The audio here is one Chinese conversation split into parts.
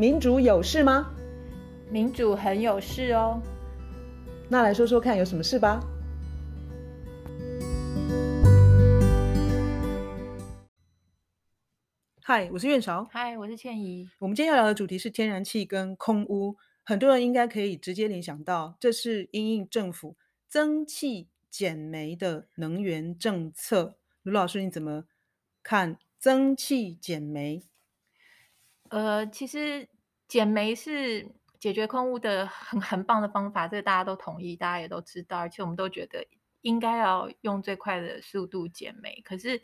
民主有事吗？民主很有事哦。那来说说看，有什么事吧？嗨，我是苑韶。嗨，我是倩怡。我们今天要聊的主题是天然气跟空污。很多人应该可以直接联想到，这是因应政府增气减煤的能源政策。卢老师，你怎么看增气减煤？呃，其实减煤是解决空污的很很棒的方法，这个大家都同意，大家也都知道，而且我们都觉得应该要用最快的速度减煤。可是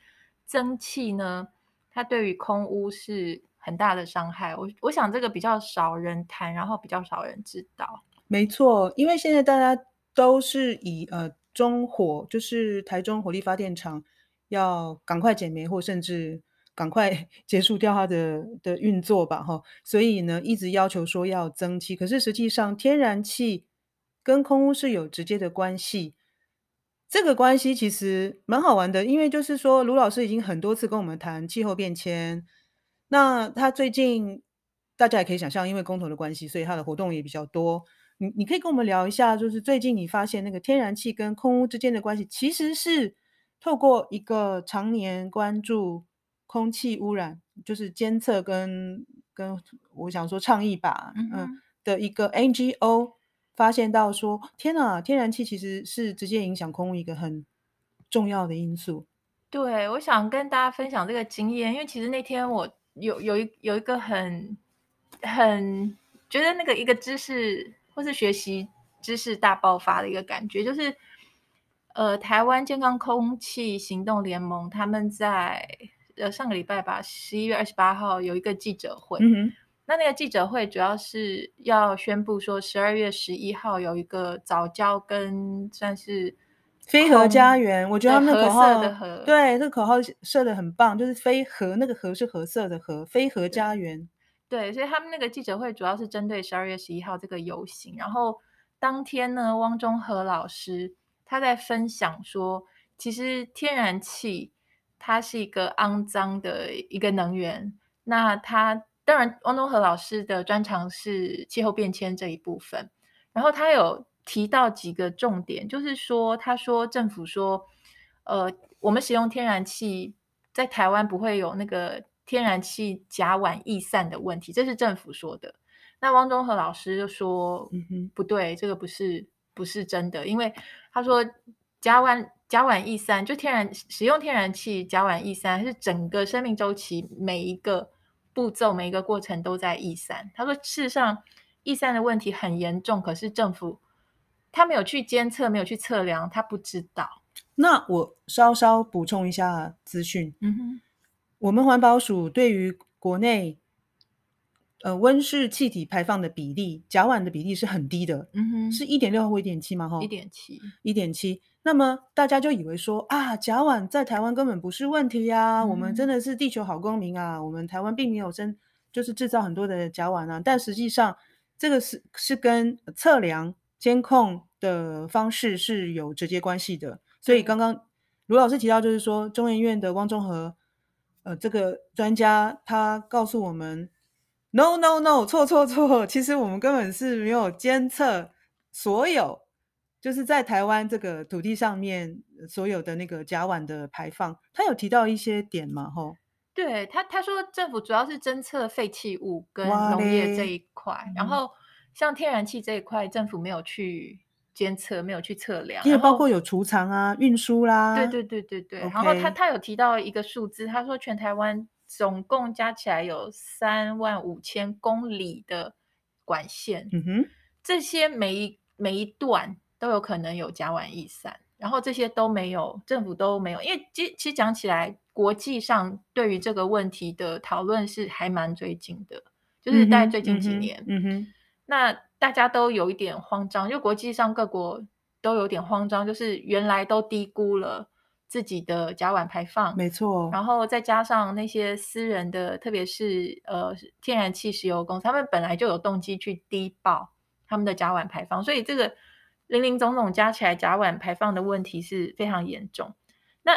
蒸汽呢，它对于空污是很大的伤害。我我想这个比较少人谈，然后比较少人知道。没错，因为现在大家都是以呃中火，就是台中火力发电厂要赶快减煤，或甚至。赶快 结束掉它的的运作吧，哈！所以呢，一直要求说要增气，可是实际上天然气跟空污是有直接的关系。这个关系其实蛮好玩的，因为就是说，卢老师已经很多次跟我们谈气候变迁。那他最近大家也可以想象，因为公投的关系，所以他的活动也比较多。你你可以跟我们聊一下，就是最近你发现那个天然气跟空污之间的关系，其实是透过一个常年关注。空气污染就是监测跟跟我想说倡议吧，嗯，嗯的一个 NGO 发现到说，天哪，天然气其实是直接影响空污一个很重要的因素。对，我想跟大家分享这个经验，因为其实那天我有有一有一个很很觉得那个一个知识或是学习知识大爆发的一个感觉，就是呃，台湾健康空气行动联盟他们在。呃，上个礼拜吧，十一月二十八号有一个记者会。嗯哼。那那个记者会主要是要宣布说，十二月十一号有一个早教跟算是非核家园。我觉得他们的口号，的核对，这个口号设的很棒，就是非核，那个核是褐色的核，非核家园。对，所以他们那个记者会主要是针对十二月十一号这个游行。然后当天呢，汪中和老师他在分享说，其实天然气。它是一个肮脏的一个能源。那他当然，汪东和老师的专长是气候变迁这一部分。然后他有提到几个重点，就是说，他说政府说，呃，我们使用天然气在台湾不会有那个天然气甲烷逸散的问题，这是政府说的。那汪中和老师就说，嗯哼，不对，这个不是不是真的，因为他说甲烷。甲烷逸散，就天然使用天然气，甲烷逸散是整个生命周期每一个步骤、每一个过程都在逸散。他说，事实上逸散的问题很严重，可是政府他没有去监测，没有去测量，他不知道。那我稍稍补充一下资讯。嗯哼，我们环保署对于国内呃温室气体排放的比例，甲烷的比例是很低的。嗯哼，是一点六或一点七吗？哈，一点七，一点七。那么大家就以为说啊，甲烷在台湾根本不是问题呀，嗯，我们真的是地球好公民啊，我们台湾并没有生，就是制造很多的甲烷啊。但实际上，这个是是跟测量监控的方式是有直接关系的。所以刚刚卢老师提到，就是说中研院的汪中和，呃，这个专家他告诉我们，no no no，错错错，其实我们根本是没有监测所有。就是在台湾这个土地上面所有的那个甲烷的排放，他有提到一些点吗？吼，对他他说政府主要是侦测废弃物跟农业这一块，然后像天然气这一块，政府没有去监测，没有去测量，包括有储藏啊、运输啦。对对对对对。Okay. 然后他他有提到一个数字，他说全台湾总共加起来有三万五千公里的管线，嗯哼，这些每一每一段。都有可能有甲烷逸散，然后这些都没有，政府都没有，因为其其实讲起来，国际上对于这个问题的讨论是还蛮最近的，就是在最近几年，嗯哼，嗯哼，那大家都有一点慌张，就国际上各国都有点慌张，就是原来都低估了自己的甲烷排放，没错，然后再加上那些私人的，特别是呃天然气石油公司，他们本来就有动机去低报他们的甲烷排放，所以这个。林林总总加起来，甲烷排放的问题是非常严重。那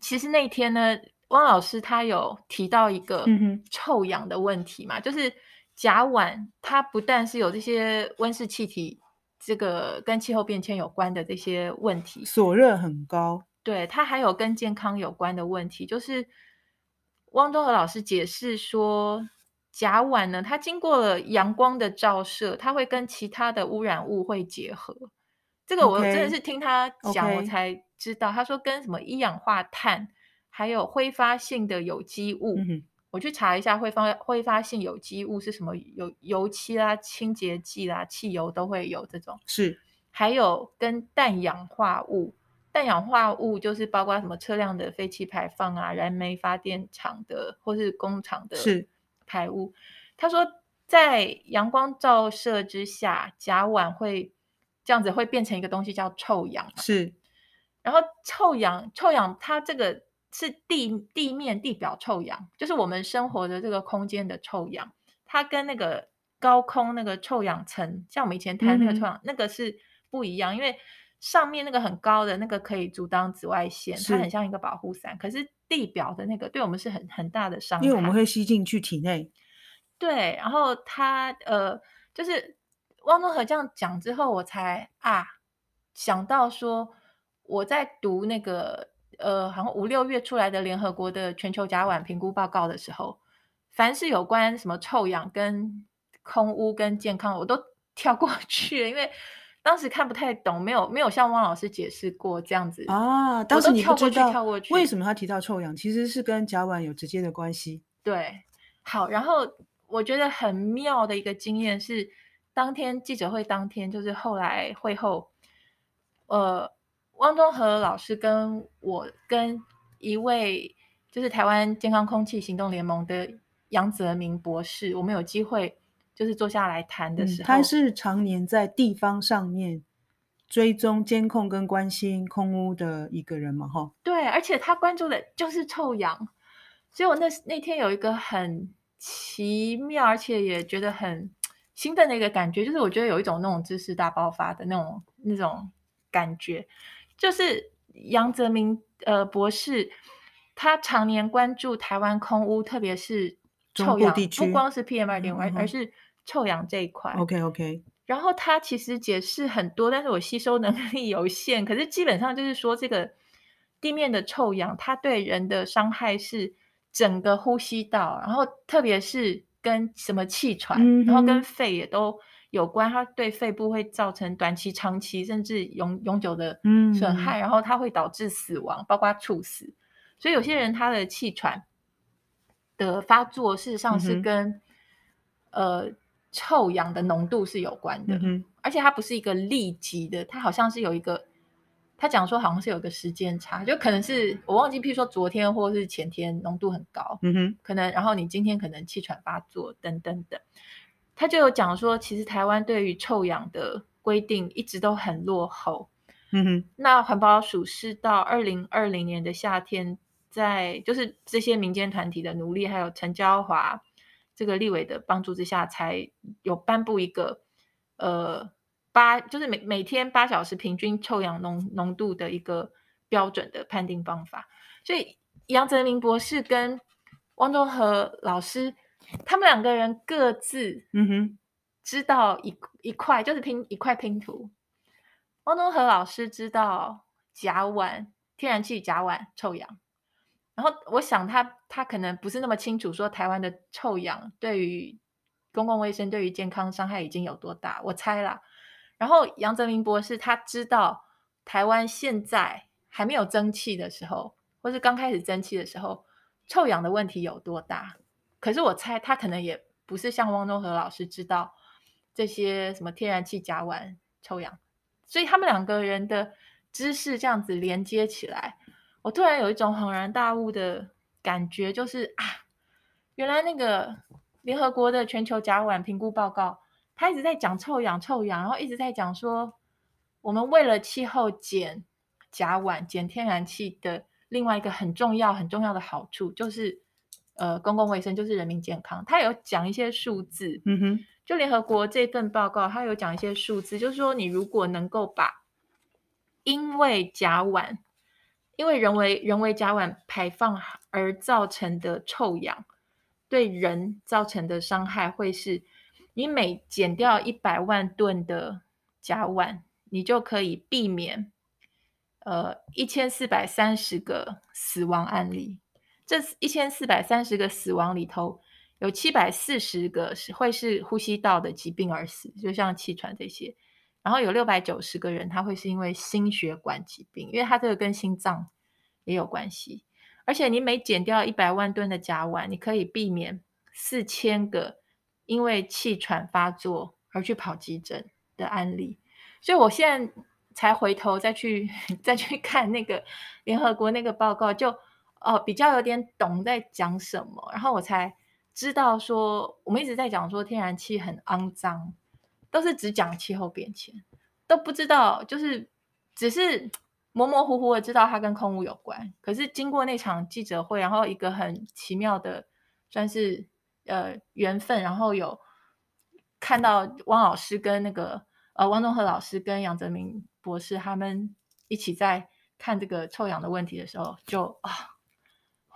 其实那天呢，汪老师他有提到一个臭氧的问题嘛，嗯、就是甲烷它不但是有这些温室气体，这个跟气候变迁有关的这些问题，索热很高。对，它还有跟健康有关的问题，就是汪东和老师解释说，甲烷呢，它经过了阳光的照射，它会跟其他的污染物会结合。这个我真的是听他讲我才知道。他说跟什么一氧化碳，还有挥发性的有机物。嗯我去查一下挥发挥发性有机物是什么，有油漆啦、清洁剂啦、汽油都会有这种。是，还有跟氮氧化物，氮氧化物就是包括什么车辆的废气排放啊、燃煤发电厂的或是工厂的排污。他说，在阳光照射之下，甲烷会这样子会变成一个东西叫臭氧。是，然后臭氧，臭氧它这个。是地地面地表臭氧，就是我们生活的这个空间的臭氧，它跟那个高空那个臭氧层，像我们以前谈那个臭氧，嗯、那个是不一样，因为上面那个很高的那个可以阻挡紫外线，它很像一个保护伞。可是地表的那个对我们是很很大的伤害，因为我们会吸进去体内。对，然后他呃，就是汪东和这样讲之后，我才啊想到说我在读那个。呃，好像五六月出来的联合国的全球甲烷评估报告的时候，凡是有关什么臭氧跟空污跟健康，我都跳过去了，因为当时看不太懂，没有没有向汪老师解释过这样子啊。当时你不知道为什么他提到臭氧，其实是跟甲烷有直接的关系。对，好，然后我觉得很妙的一个经验是，当天记者会当天，就是后来会后，呃。汪中和老师跟我跟一位就是台湾健康空气行动联盟的杨泽明博士，我们有机会就是坐下来谈的时候，嗯、他是常年在地方上面追踪监控跟关心空屋的一个人嘛，哈。对，而且他关注的就是臭氧，所以我那那天有一个很奇妙，而且也觉得很兴奋的一个感觉，就是我觉得有一种那种知识大爆发的那种那种感觉。就是杨泽明呃博士，他常年关注台湾空污，特别是臭氧，不光是 PM 二点五，而是臭氧这一块。OK OK。然后他其实解释很多，但是我吸收能力 有限。可是基本上就是说，这个地面的臭氧，它对人的伤害是整个呼吸道，然后特别是跟什么气喘，嗯、然后跟肺也都。有关，它对肺部会造成短期、长期甚至永永久的损害，嗯、然后它会导致死亡，包括猝死。所以有些人他的气喘的发作，事实上是跟、嗯、呃臭氧的浓度是有关的，嗯、而且它不是一个立即的，它好像是有一个，他讲说好像是有一个时间差，就可能是我忘记，譬如说昨天或是前天浓度很高，嗯哼，可能然后你今天可能气喘发作等等等。他就有讲说，其实台湾对于臭氧的规定一直都很落后。嗯哼，那环保署是到二零二零年的夏天，在就是这些民间团体的努力，还有陈椒华这个立委的帮助之下，才有颁布一个呃八，就是每每天八小时平均臭氧浓浓度的一个标准的判定方法。所以杨泽明博士跟汪中和老师。他们两个人各自嗯哼知道一一块，就是拼一块拼图。汪中和老师知道甲烷、天然气、甲烷、臭氧。然后我想他他可能不是那么清楚，说台湾的臭氧对于公共卫生、对于健康伤害已经有多大。我猜啦。然后杨泽明博士他知道台湾现在还没有蒸汽的时候，或是刚开始蒸汽的时候，臭氧的问题有多大。可是我猜他可能也不是像汪中和老师知道这些什么天然气、甲烷、臭氧，所以他们两个人的知识这样子连接起来，我突然有一种恍然大悟的感觉，就是啊，原来那个联合国的全球甲烷评估报告，他一直在讲臭氧、臭氧，然后一直在讲说，我们为了气候减甲烷、减天然气的另外一个很重要、很重要的好处就是。呃，公共卫生就是人民健康。他有讲一些数字，嗯哼，就联合国这份报告，他有讲一些数字，就是说，你如果能够把因为甲烷，因为人为人为甲烷排放而造成的臭氧，对人造成的伤害会是，你每减掉一百万吨的甲烷，你就可以避免呃一千四百三十个死亡案例。这一千四百三十个死亡里头，有七百四十个是会是呼吸道的疾病而死，就像气喘这些。然后有六百九十个人，他会是因为心血管疾病，因为他这个跟心脏也有关系。而且你每减掉一百万吨的甲烷，你可以避免四千个因为气喘发作而去跑急诊的案例。所以我现在才回头再去 再去看那个联合国那个报告，就哦比较有点懂在讲什么，然后我才知道说我们一直在讲说天然气很肮脏。都是只讲气候变迁，都不知道，就是只是模模糊糊的知道它跟空污有关。可是经过那场记者会，然后一个很奇妙的算是呃缘分，然后有看到汪老师跟那个呃汪东和老师跟杨泽明博士他们一起在看这个臭氧的问题的时候，就啊。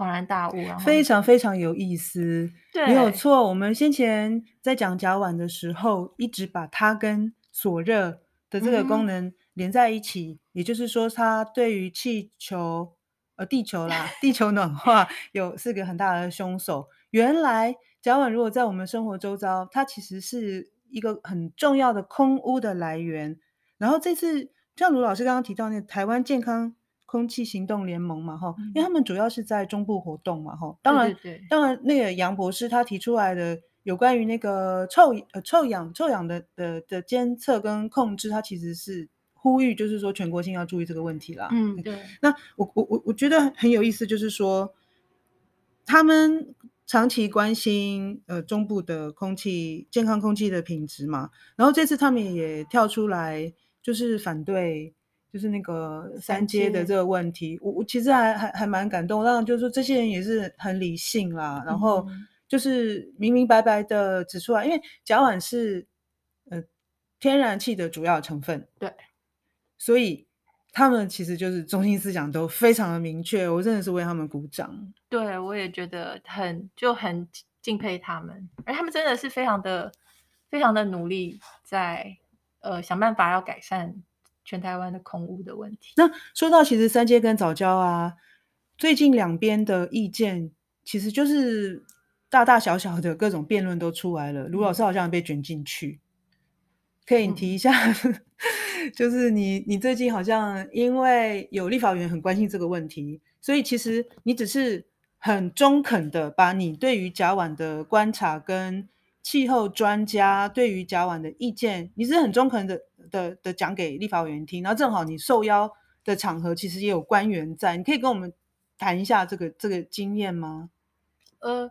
恍然大悟，非常非常有意思。对，没有错。我们先前在讲甲烷的时候，一直把它跟锁热的这个功能连在一起，嗯、也就是说，它对于气球呃地球啦，地球暖化 有是个很大的凶手。原来甲烷如果在我们生活周遭，它其实是一个很重要的空污的来源。然后这次像卢老师刚刚提到那台湾健康。空气行动联盟嘛，哈，因为他们主要是在中部活动嘛，哈。当然，对对对，当然，那个杨博士他提出来的有关于那个臭呃臭氧臭氧的的的监测跟控制，他其实是呼吁，就是说全国性要注意这个问题啦。嗯，对。那我我我我觉得很有意思，就是说他们长期关心呃中部的空气健康空气的品质嘛，然后这次他们也跳出来就是反对。就是那个三阶的这个问题，我我其实还还还蛮感动。当然，就是说这些人也是很理性啦，然后就是明明白白的指出来，因为甲烷是呃天然气的主要成分，对，所以他们其实就是中心思想都非常的明确，我真的是为他们鼓掌。对，我也觉得很就很敬佩他们，而他们真的是非常的非常的努力在，在呃想办法要改善。全台湾的空污的问题。那说到其实三阶跟早教啊，最近两边的意见其实就是大大小小的各种辩论都出来了。卢老师好像被卷进去，可以提一下，嗯、就是你你最近好像因为有立法委员很关心这个问题，所以其实你只是很中肯的把你对于甲烷的观察跟气候专家对于甲烷的意见，你是很中肯的。的的讲给立法委员听，然后正好你受邀的场合其实也有官员在，你可以跟我们谈一下这个这个经验吗？呃，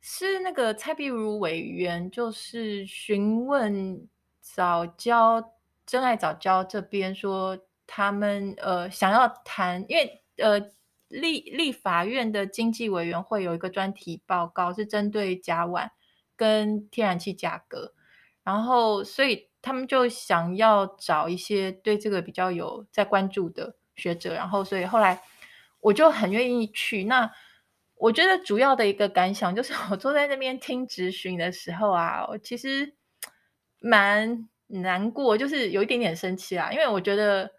是那个蔡碧如委员，就是询问早教珍爱早教这边说，他们呃想要谈，因为呃立立法院的经济委员会有一个专题报告是针对甲烷跟天然气价格，然后所以。他们就想要找一些对这个比较有在关注的学者，然后所以后来我就很愿意去。那我觉得主要的一个感想就是，我坐在那边听咨询的时候啊，我其实蛮难过，就是有一点点生气啊，因为我觉得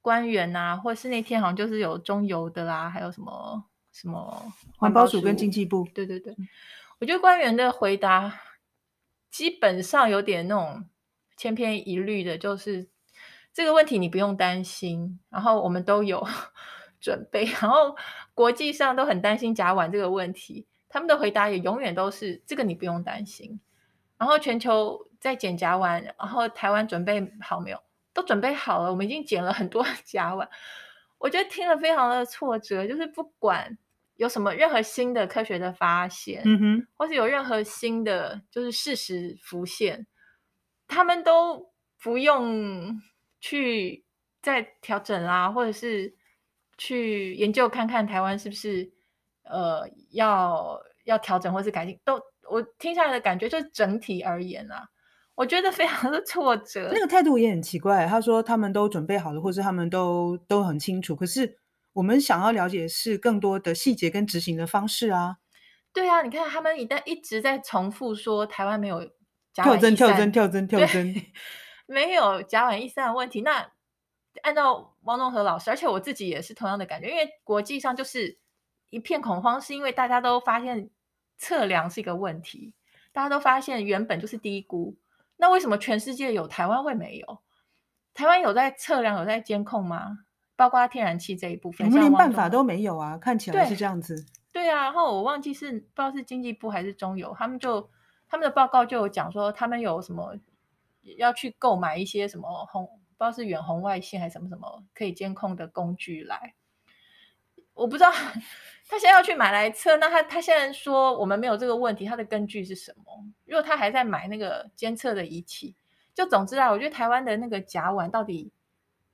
官员啊，或是那天好像就是有中油的啦，还有什么什么环保署跟经济部，对对对，我觉得官员的回答基本上有点那种。千篇一律的，就是这个问题你不用担心，然后我们都有 准备，然后国际上都很担心甲烷这个问题，他们的回答也永远都是这个你不用担心。然后全球在减甲烷，然后台湾准备好没有？都准备好了，我们已经减了很多 甲烷。我觉得听了非常的挫折，就是不管有什么任何新的科学的发现，嗯哼，或是有任何新的就是事实浮现。他们都不用去再调整啦，或者是去研究看看台湾是不是呃要要调整或是改进。都我听下来的感觉，就是整体而言啊，我觉得非常的挫折。那个态度也很奇怪。他说他们都准备好了，或是他们都都很清楚。可是我们想要了解的是更多的细节跟执行的方式啊。对啊，你看他们一旦一直在重复说台湾没有跳针跳针跳针跳针，没有甲烷逸散的问题。那按照汪东和老师，而且我自己也是同样的感觉，因为国际上就是一片恐慌，是因为大家都发现测量是一个问题，大家都发现原本就是低估。那为什么全世界有台湾会没有？台湾有在测量、有在监控吗？包括天然气这一部分，我们连办法都没有啊！看起来是这样子。对，对啊，然后我忘记是不知道是经济部还是中油，他们就他们的报告就有讲说，他们有什么要去购买一些什么红，不知道是远红外线还是什么什么可以监控的工具来。我不知道他现在要去买来测，那他他现在说我们没有这个问题，他的根据是什么？如果他还在买那个监测的仪器，就总之啊，我觉得台湾的那个甲烷到底。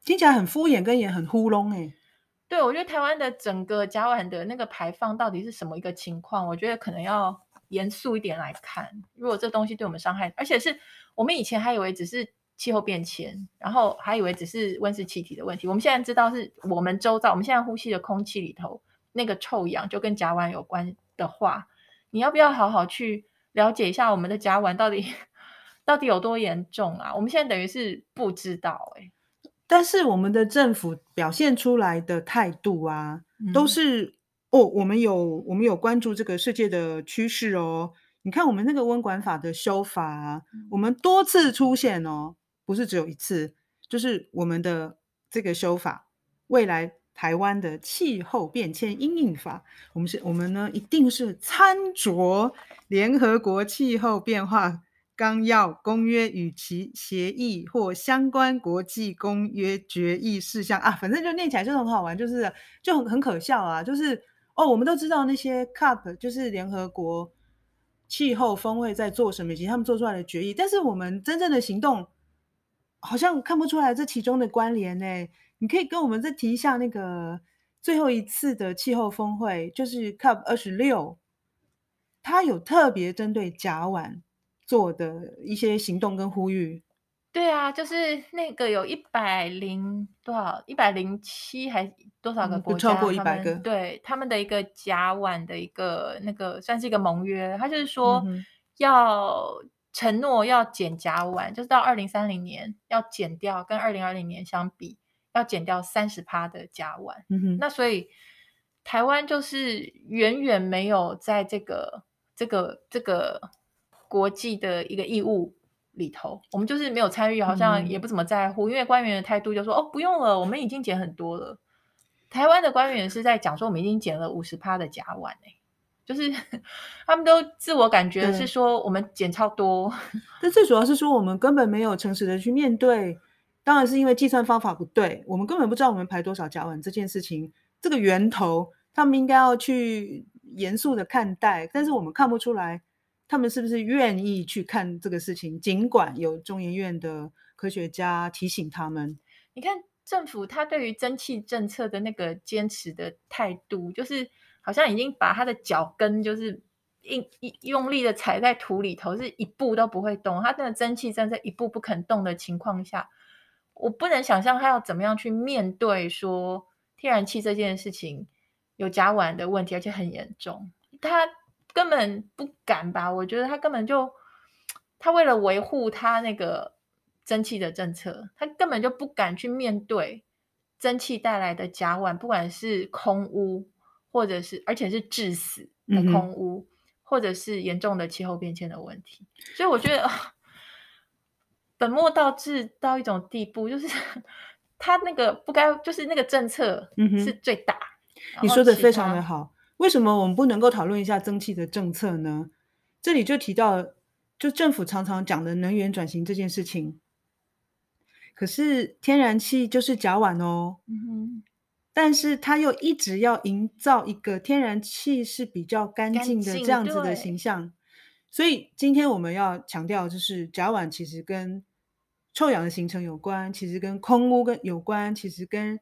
听起来很敷衍，跟也很糊弄哎。对，我觉得台湾的整个甲烷的那个排放到底是什么一个情况？我觉得可能要严肃一点来看。如果这东西对我们伤害，而且是我们以前还以为只是气候变迁，然后还以为只是温室气体的问题。我们现在知道是我们周遭，我们现在呼吸的空气里头那个臭氧就跟甲烷有关的话，你要不要好好去了解一下我们的甲烷到底到底有多严重啊？我们现在等于是不知道哎、欸。但是我们的政府表现出来的态度啊，嗯、都是哦，我们有我们有关注这个世界的趋势哦。你看我们那个温管法的修法我们多次出现哦，不是只有一次，就是我们的这个修法，未来台湾的气候变迁因应法，我们是，我们呢一定是参酌联合国气候变化纲要、公约与其协议或相关国际公约决议事项啊，反正就念起来就很好玩，就是就很很可笑啊，就是哦，我们都知道那些 COP 就是联合国气候峰会在做什么，以及他们做出来的决议，但是我们真正的行动好像看不出来这其中的关联呢。你可以跟我们再提一下那个最后一次的气候峰会，就是 COP 二十六，它有特别针对甲烷。做的一些行动跟呼吁，对啊，就是那个有一百零多少，一百零七还多少个国家，嗯、超过一百个，对他们的一个甲烷的一个那个算是一个盟约，他就是说要承诺要减甲烷，嗯、就是到二零三零年要减掉跟二零二零年相比要减掉三十趴的甲烷，那所以台湾就是远远没有在这个这个这个。国际的一个义务里头，我们就是没有参与，好像也不怎么在乎，嗯、因为官员的态度就说：“哦，不用了，我们已经减很多了。”台湾的官员是在讲说：“我们已经减了五十趴的甲烷，就是 他们都自我感觉是说我们减超多。但最主要是说我们根本没有诚实的去面对，当然是因为计算方法不对，我们根本不知道我们排多少甲烷这件事情，这个源头他们应该要去严肃的看待，但是我们看不出来。他们是不是愿意去看这个事情？尽管有中研院的科学家提醒他们，你看政府他对于蒸汽政策的那个坚持的态度，就是好像已经把他的脚跟就是硬用力的踩在土里头，是一步都不会动。他的增气政策一步不肯动的情况下，我不能想象他要怎么样去面对说天然气这件事情有甲烷的问题，而且很严重。他。根本不敢吧？我觉得他根本就，他为了维护他那个蒸汽的政策，他根本就不敢去面对蒸汽带来的甲烷，不管是空污，或者是而且是致死的空污，嗯、或者是严重的气候变迁的问题。所以我觉得本末倒置到一种地步，就是 他那个不该，就是那个政策是最大。嗯、你说的非常的好。为什么我们不能够讨论一下蒸汽的政策呢？这里就提到，就政府常常讲的能源转型这件事情。可是天然气就是甲烷哦，嗯哼，但是它又一直要营造一个天然气是比较干净的这样子的形象。所以今天我们要强调，就是甲烷其实跟臭氧的形成有关，其实跟空污跟有关，其实跟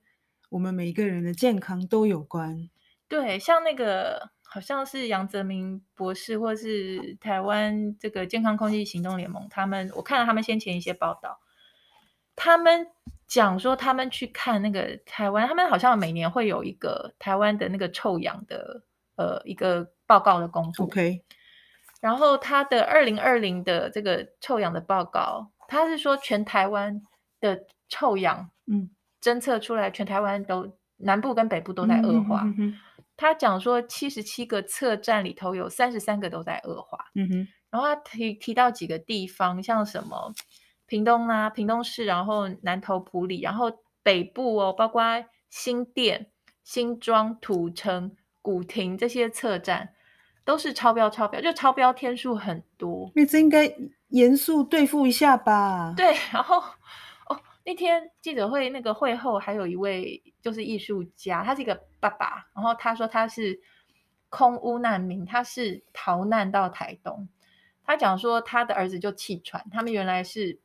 我们每一个人的健康都有关。对，像那个好像是杨泽明博士，或是台湾这个健康空气行动联盟，他们我看了他们先前一些报道，他们讲说他们去看那个台湾，他们好像每年会有一个台湾的那个臭氧的呃一个报告的工作。OK，然后他的二零二零的这个臭氧的报告，他是说全台湾的臭氧，嗯，侦测出来全台湾都南部跟北部都在恶化。嗯哼哼哼他讲说，七十七个测站里头有三十三个都在恶化。嗯哼，然后他提提到几个地方，像什么屏东啊、屏东市，然后南投埔里，然后北部哦，包括新店、新庄、土城、古亭这些测站都是超标，超标就超标天数很多。那这应该严肃对付一下吧？对，然后。那天记者会那个会后，还有一位就是艺术家，他是一个爸爸，然后他说他是空屋难民，他是逃难到台东。他讲说他的儿子就气喘，他们原来是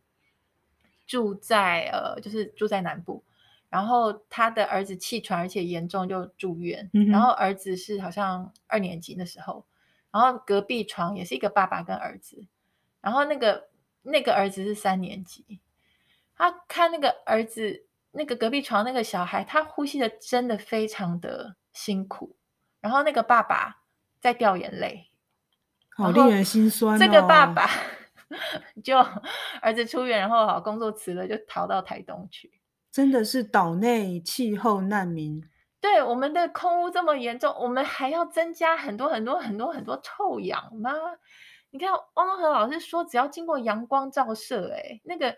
住在呃，就是住在南部，然后他的儿子气喘而且严重就住院，嗯、然后儿子是好像二年级那时候，然后隔壁床也是一个爸爸跟儿子，然后那个那个儿子是三年级。他看那个儿子，那个隔壁床那个小孩，他呼吸的真的非常的辛苦。然后那个爸爸在掉眼泪，好令人心酸哦。这个爸爸 就儿子出院，然后好工作辞了，就逃到台东去。真的是岛内气候难民。对，我们的空污这么严重，我们还要增加很多很多很多很多臭氧吗？你看汪东和老师说，只要经过阳光照射，哎，那个。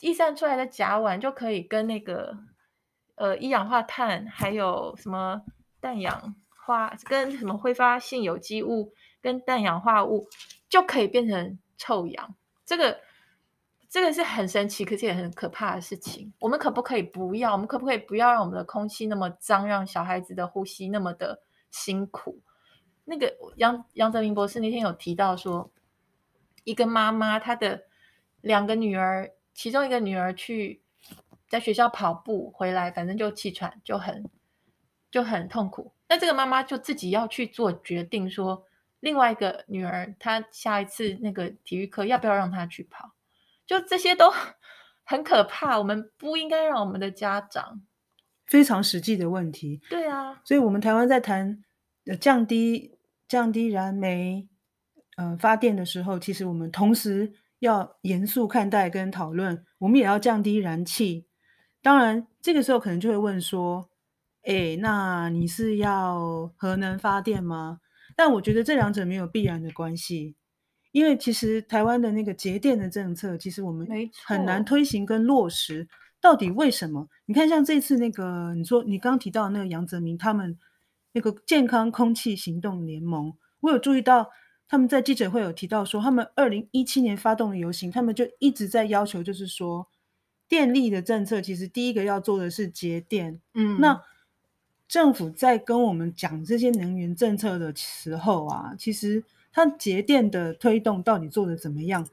逸散出来的甲烷就可以跟那个呃一氧化碳，还有什么氮氧化，跟什么挥发性有机物跟氮氧化物，就可以变成臭氧。这个这个是很神奇，可是也很可怕的事情。我们可不可以不要？我们可不可以不要让我们的空气那么脏，让小孩子的呼吸那么的辛苦？那个杨杨泽明博士那天有提到说，一个妈妈她的两个女儿。其中一个女儿去在学校跑步回来，反正就气喘，就很就很痛苦。那这个妈妈就自己要去做决定，说另外一个女儿她下一次那个体育课要不要让她去跑？就这些都 很可怕。我们不应该让我们的家长非常实际的问题。对啊，所以我们台湾在谈降低降低燃煤呃发电的时候，其实我们同时。要严肃看待跟讨论，我们也要降低燃气。当然，这个时候可能就会问说：“哎，那你是要核能发电吗？”但我觉得这两者没有必然的关系，因为其实台湾的那个节电的政策，其实我们很难推行跟落实。到底为什么？你看，像这次那个你说你刚提到那个杨泽民他们那个健康空气行动联盟，我有注意到。他们在记者会有提到说，他们二零一七年发动的游行，他们就一直在要求，就是说，电力的政策其实第一个要做的是节电。嗯，那政府在跟我们讲这些能源政策的时候啊，其实它节电的推动到底做的怎么样？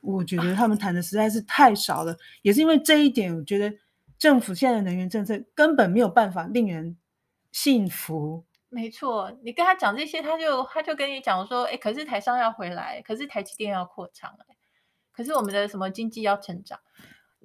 我觉得他们谈的实在是太少了。也是因为这一点，我觉得政府现在的能源政策根本没有办法令人信服。没错，你跟他讲这些，他就他就跟你讲说，哎，可是台商要回来，可是台积电要扩厂，可是我们的什么经济要成长。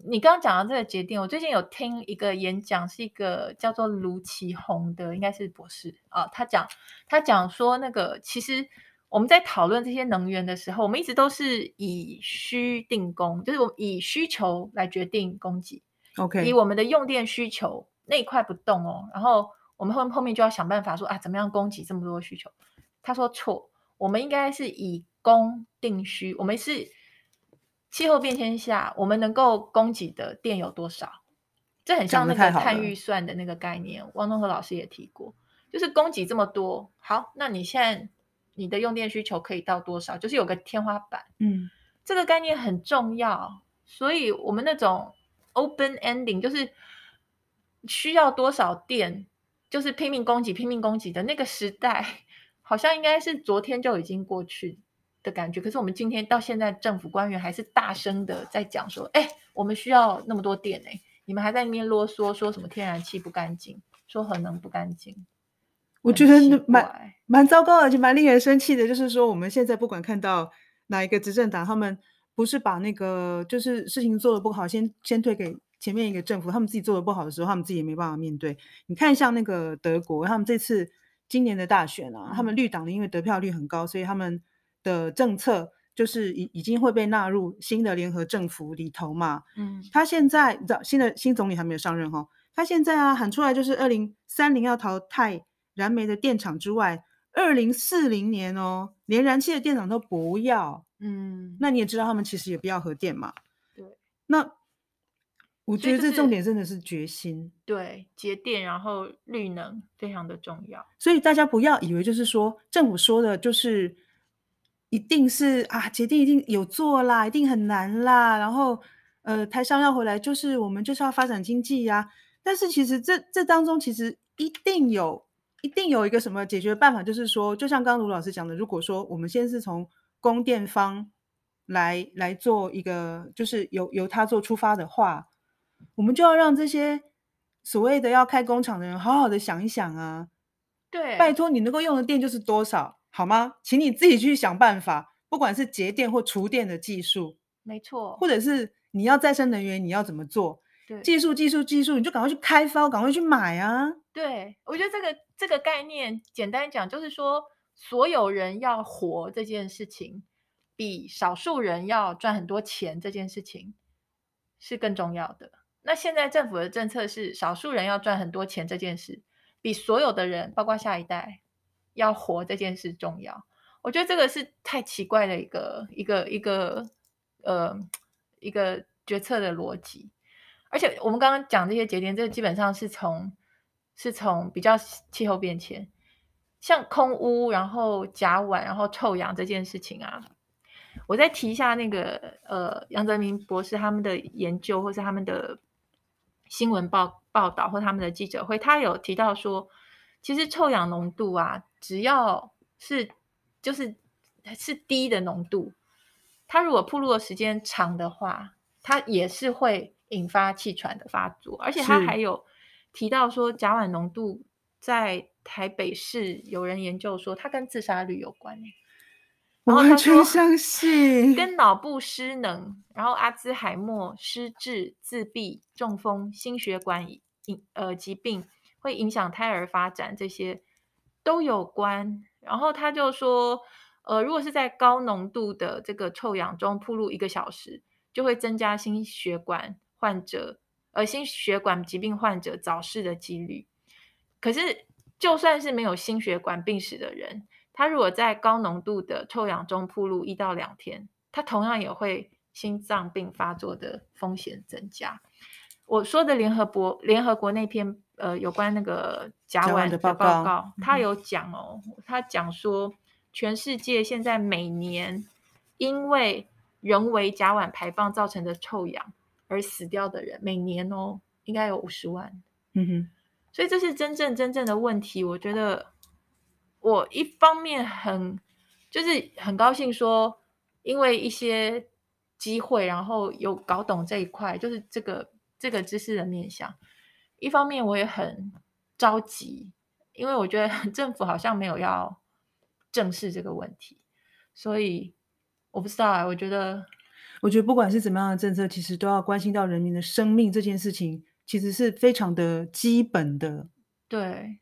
你刚刚讲到这个节电，我最近有听一个演讲，是一个叫做卢奇宏的，应该是博士啊，他讲他讲说，那个其实我们在讨论这些能源的时候，我们一直都是以需定供，就是我们以需求来决定供给，OK，以我们的用电需求那一块不动哦，然后。我们后后面就要想办法说啊，怎么样供给这么多需求？他说错，我们应该是以供定需。我们是气候变迁下，我们能够供给的电有多少？这很像那个碳预算的那个概念。汪东和老师也提过，就是供给这么多，好，那你现在你的用电需求可以到多少？就是有个天花板。嗯，这个概念很重要。所以我们那种 open ending 就是需要多少电？就是拼命攻击、拼命攻击的那个时代，好像应该是昨天就已经过去的感觉。可是我们今天到现在，政府官员还是大声的在讲说：“哎，我们需要那么多电哎！”你们还在那边啰嗦说什么天然气不干净，说核能不干净。我觉得蛮蛮糟糕的，而且蛮令人生气的。就是说，我们现在不管看到哪一个执政党，他们不是把那个就是事情做的不好，先先推给。前面一个政府，他们自己做的不好的时候，他们自己也没办法面对。你看，像那个德国，他们这次今年的大选啊，嗯、他们绿党的因为得票率很高，所以他们的政策就是已已经会被纳入新的联合政府里头嘛。嗯，他现在你知道新的新总理还没有上任哈，他现在啊喊出来就是二零三零要淘汰燃煤的电厂之外，二零四零年哦，连燃气的电厂都不要。嗯，那你也知道他们其实也不要核电嘛。对，那。我觉得这重点真的是决心，就是、对节电，然后绿能非常的重要。所以大家不要以为就是说政府说的就是一定是啊节电一定有做啦，一定很难啦。然后呃台商要回来，就是我们就是要发展经济呀、啊。但是其实这这当中其实一定有一定有一个什么解决办法，就是说就像刚刚卢老师讲的，如果说我们先是从供电方来来做一个，就是由由他做出发的话。我们就要让这些所谓的要开工厂的人好好的想一想啊！对，拜托你能够用的电就是多少，好吗？请你自己去想办法，不管是节电或储电的技术，没错，或者是你要再生能源，你要怎么做？对，技术、技术、技术，你就赶快去开发，赶快去买啊！对，我觉得这个这个概念，简单讲就是说，所有人要活这件事情，比少数人要赚很多钱这件事情是更重要的。那现在政府的政策是少数人要赚很多钱这件事，比所有的人，包括下一代，要活这件事重要。我觉得这个是太奇怪的一个一个一个呃一个决策的逻辑。而且我们刚刚讲这些节点，这基本上是从是从比较气候变迁，像空污，然后甲烷，然后臭氧这件事情啊。我再提一下那个呃杨泽明博士他们的研究，或是他们的。新闻报报道或他们的记者会，他有提到说，其实臭氧浓度啊，只要是就是是低的浓度，它如果暴露的时间长的话，它也是会引发气喘的发作。而且他还有提到说，甲烷浓度在台北市有人研究说，它跟自杀率有关。然后他说完全相信，跟脑部失能，然后阿兹海默、失智、自闭、中风、心血管影呃疾病会影响胎儿发展，这些都有关。然后他就说，呃，如果是在高浓度的这个臭氧中暴露一个小时，就会增加心血管患者呃心血管疾病患者早逝的几率。可是，就算是没有心血管病史的人，他如果在高浓度的臭氧中暴露一到两天，他同样也会心脏病发作的风险增加。我说的联合国联合国那篇呃有关那个甲烷的报告，报告他有讲哦，他讲说全世界现在每年因为人为甲烷排放造成的臭氧而死掉的人，每年哦应该有五十万。嗯哼，所以这是真正真正的问题，我觉得。我一方面很就是很高兴说，因为一些机会，然后有搞懂这一块，就是这个这个知识的面向。一方面我也很着急，因为我觉得 政府好像没有要正视这个问题，所以我不知道啊。我觉得，我觉得不管是怎么样的政策，其实都要关心到人民的生命这件事情，其实是非常的基本的。对。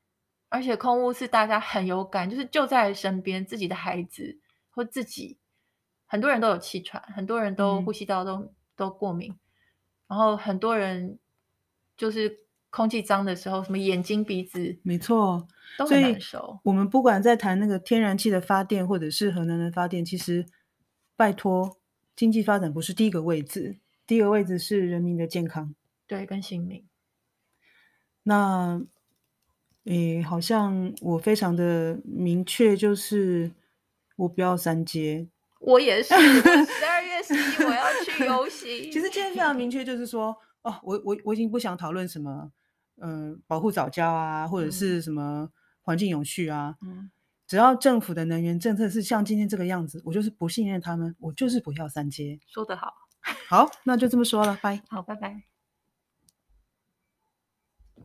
而且空屋是大家很有感，就是就在身边，自己的孩子或自己，很多人都有气喘，很多人都呼吸道都、嗯、都过敏，然后很多人就是空气脏的时候，什么眼睛、鼻子，没错，都很难受。我们不管在谈那个天然气的发电，或者是核能的发电，其实拜托，经济发展不是第一个位置，第一个位置是人民的健康，对，跟性命。那。诶，好像我非常的明确，就是我不要三阶。我也是，十二月十一我要去游 行。其实今天非常明确，就是说，哦，我我我已经不想讨论什么，嗯、呃，保护早教啊，或者是什么环境永续啊。嗯，只要政府的能源政策是像今天这个样子，我就是不信任他们，我就是不要三阶。说得好，好，那就这么说了，拜。好，拜拜。